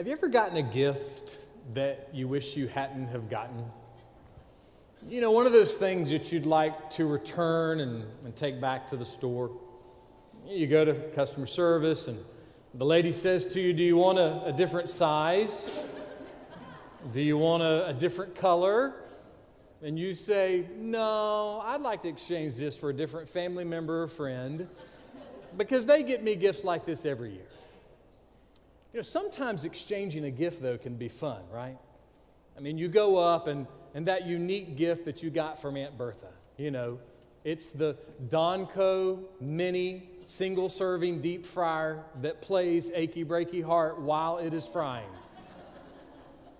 Have you ever gotten a gift that you wish you hadn't have gotten? You know, one of those things that you'd like to return and, and take back to the store. You go to customer service and the lady says to you, Do you want a, a different size? Do you want a, a different color? And you say, No, I'd like to exchange this for a different family member or friend because they get me gifts like this every year. You know, sometimes exchanging a gift, though, can be fun, right? I mean, you go up and, and that unique gift that you got from Aunt Bertha, you know, it's the Donco mini single serving deep fryer that plays Achy Breaky Heart while it is frying.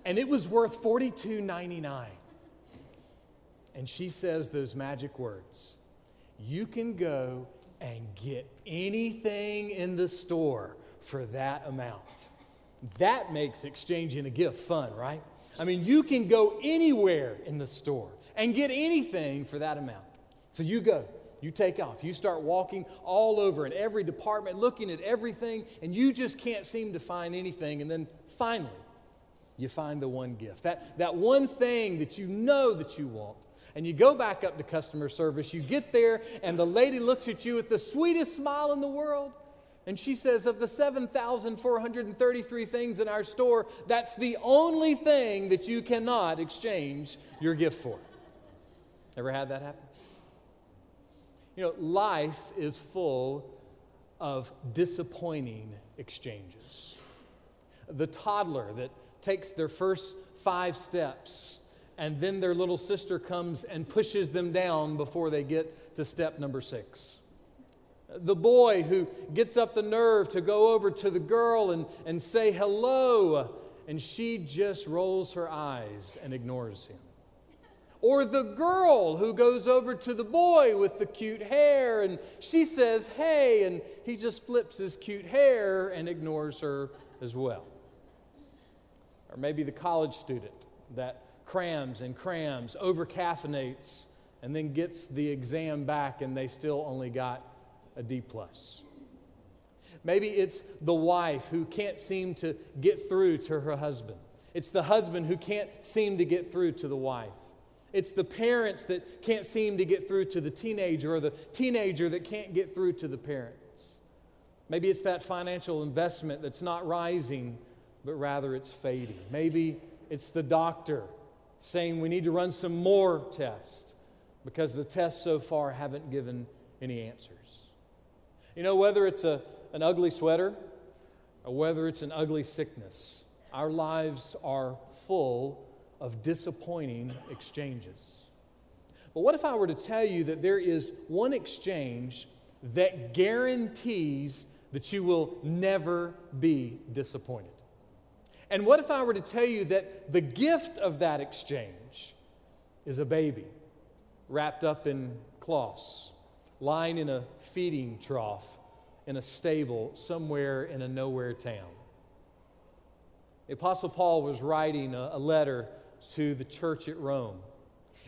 and it was worth $42.99. And she says those magic words You can go and get anything in the store for that amount. That makes exchanging a gift fun, right? I mean, you can go anywhere in the store and get anything for that amount. So you go, you take off, you start walking all over in every department, looking at everything, and you just can't seem to find anything. And then finally, you find the one gift that, that one thing that you know that you want. And you go back up to customer service, you get there, and the lady looks at you with the sweetest smile in the world. And she says, Of the 7,433 things in our store, that's the only thing that you cannot exchange your gift for. Ever had that happen? You know, life is full of disappointing exchanges. The toddler that takes their first five steps and then their little sister comes and pushes them down before they get to step number six the boy who gets up the nerve to go over to the girl and, and say hello, and she just rolls her eyes and ignores him. Or the girl who goes over to the boy with the cute hair and she says, hey, and he just flips his cute hair and ignores her as well. Or maybe the college student that crams and crams, over caffeinates, and then gets the exam back and they still only got a D plus. Maybe it's the wife who can't seem to get through to her husband. It's the husband who can't seem to get through to the wife. It's the parents that can't seem to get through to the teenager or the teenager that can't get through to the parents. Maybe it's that financial investment that's not rising, but rather it's fading. Maybe it's the doctor saying we need to run some more tests because the tests so far haven't given any answers. You know, whether it's a, an ugly sweater or whether it's an ugly sickness, our lives are full of disappointing exchanges. But what if I were to tell you that there is one exchange that guarantees that you will never be disappointed? And what if I were to tell you that the gift of that exchange is a baby wrapped up in cloths lying in a feeding trough in a stable somewhere in a nowhere town. The Apostle Paul was writing a, a letter to the church at Rome.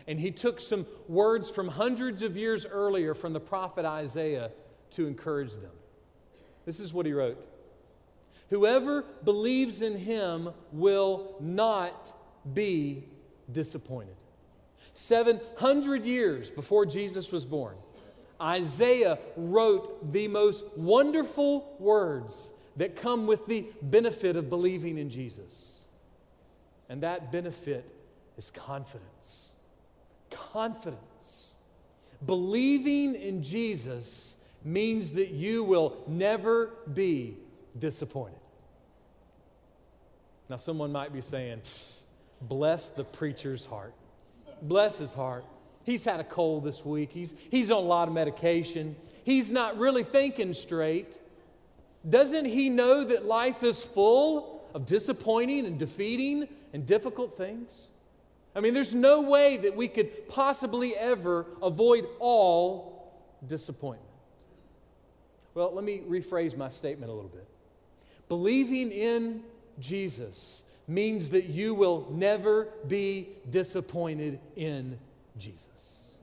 And he took some words from hundreds of years earlier from the prophet Isaiah to encourage them. This is what he wrote Whoever believes in him will not be disappointed. 700 years before Jesus was born, Isaiah wrote the most wonderful words that come with the benefit of believing in Jesus. And that benefit is confidence. Confidence. Believing in Jesus means that you will never be disappointed. Now, someone might be saying, Bless the preacher's heart. Bless his heart. He's had a cold this week. He's, he's on a lot of medication. He's not really thinking straight. Doesn't he know that life is full of disappointing and defeating and difficult things? I mean, there's no way that we could possibly ever avoid all disappointment. Well, let me rephrase my statement a little bit. Believing in Jesus means that you will never be disappointed in Jesus.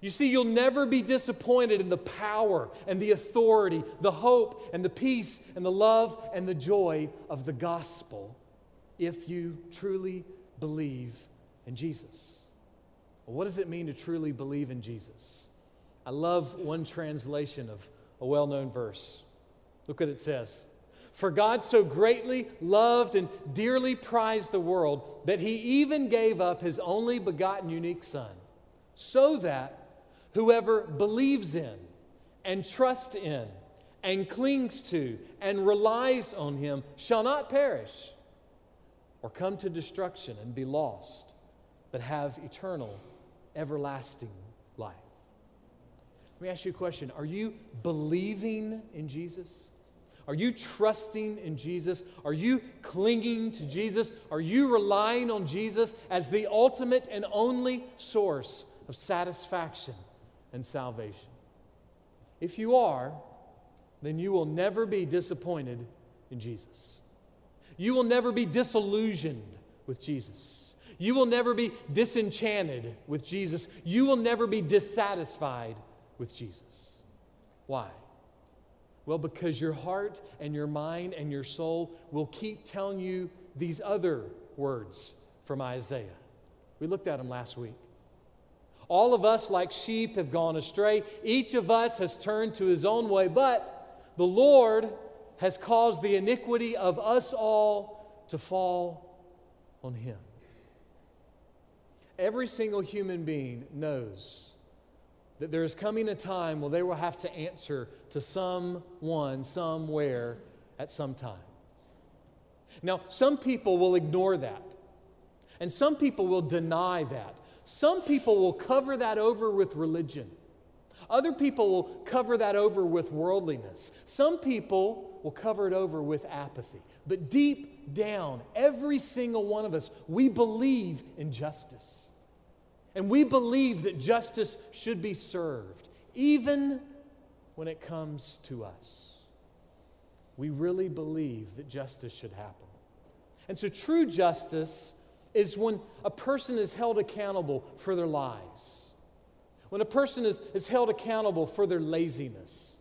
You see, you'll never be disappointed in the power and the authority, the hope and the peace and the love and the joy of the gospel if you truly believe in Jesus. What does it mean to truly believe in Jesus? I love one translation of a well known verse. Look what it says. For God so greatly loved and dearly prized the world that he even gave up his only begotten unique Son, so that whoever believes in and trusts in and clings to and relies on him shall not perish or come to destruction and be lost, but have eternal, everlasting life. Let me ask you a question Are you believing in Jesus? Are you trusting in Jesus? Are you clinging to Jesus? Are you relying on Jesus as the ultimate and only source of satisfaction and salvation. If you are, then you will never be disappointed in Jesus. You will never be disillusioned with Jesus. You will never be disenchanted with Jesus. You will never be dissatisfied with Jesus. Why? Well, because your heart and your mind and your soul will keep telling you these other words from Isaiah. We looked at them last week. All of us, like sheep, have gone astray. Each of us has turned to his own way, but the Lord has caused the iniquity of us all to fall on him. Every single human being knows that there is coming a time where they will have to answer to someone, somewhere, at some time. Now, some people will ignore that, and some people will deny that. Some people will cover that over with religion. Other people will cover that over with worldliness. Some people will cover it over with apathy. But deep down, every single one of us, we believe in justice. And we believe that justice should be served, even when it comes to us. We really believe that justice should happen. And so, true justice is when a person is held accountable for their lies, when a person is, is held accountable for their laziness,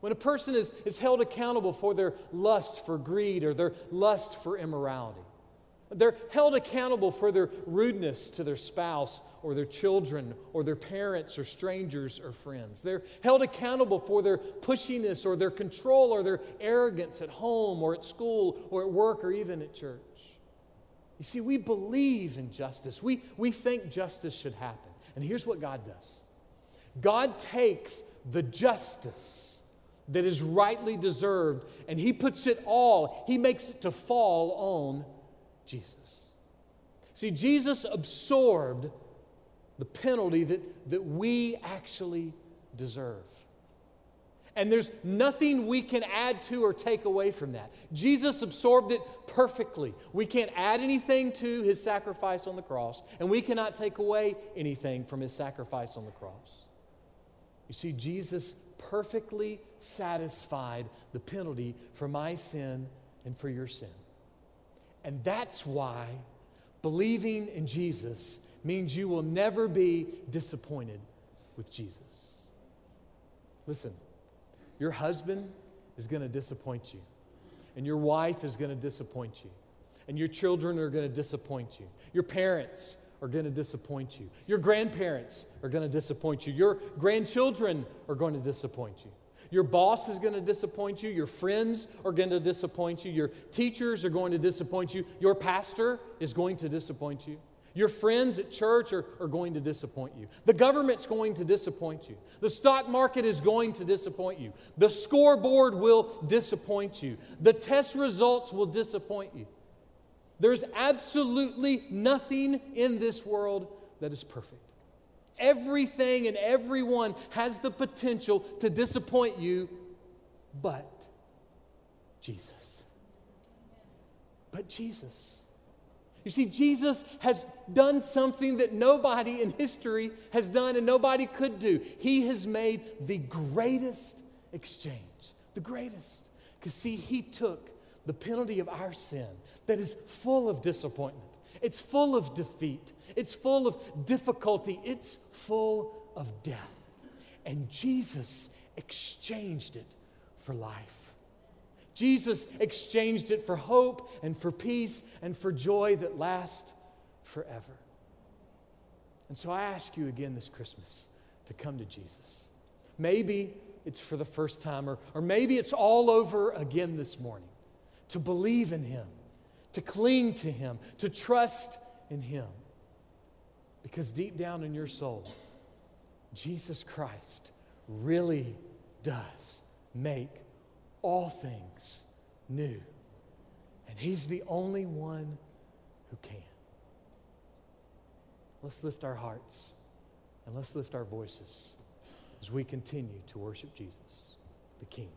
when a person is, is held accountable for their lust for greed or their lust for immorality. They're held accountable for their rudeness to their spouse or their children or their parents or strangers or friends. They're held accountable for their pushiness or their control or their arrogance at home or at school or at work or even at church. You see, we believe in justice. We, we think justice should happen. And here's what God does God takes the justice that is rightly deserved and He puts it all, He makes it to fall on Jesus. See, Jesus absorbed the penalty that, that we actually deserve. And there's nothing we can add to or take away from that. Jesus absorbed it perfectly. We can't add anything to his sacrifice on the cross, and we cannot take away anything from his sacrifice on the cross. You see, Jesus perfectly satisfied the penalty for my sin and for your sin. And that's why believing in Jesus means you will never be disappointed with Jesus. Listen. Your husband is going to disappoint you, and your wife is going to disappoint you, and your children are going to disappoint you. Your parents are going to disappoint you. Your grandparents are going to disappoint you. Your grandchildren are going to disappoint you. Your boss is going to disappoint you. Your friends are going to disappoint you. Your teachers are going to disappoint you. Your pastor is going to disappoint you. Your friends at church are, are going to disappoint you. The government's going to disappoint you. The stock market is going to disappoint you. The scoreboard will disappoint you. The test results will disappoint you. There's absolutely nothing in this world that is perfect. Everything and everyone has the potential to disappoint you, but Jesus. But Jesus. You see, Jesus has done something that nobody in history has done and nobody could do. He has made the greatest exchange, the greatest. Because, see, He took the penalty of our sin that is full of disappointment, it's full of defeat, it's full of difficulty, it's full of death. And Jesus exchanged it for life. Jesus exchanged it for hope and for peace and for joy that lasts forever. And so I ask you again this Christmas to come to Jesus. Maybe it's for the first time, or, or maybe it's all over again this morning. To believe in Him, to cling to Him, to trust in Him. Because deep down in your soul, Jesus Christ really does make all things new. And He's the only one who can. Let's lift our hearts and let's lift our voices as we continue to worship Jesus, the King.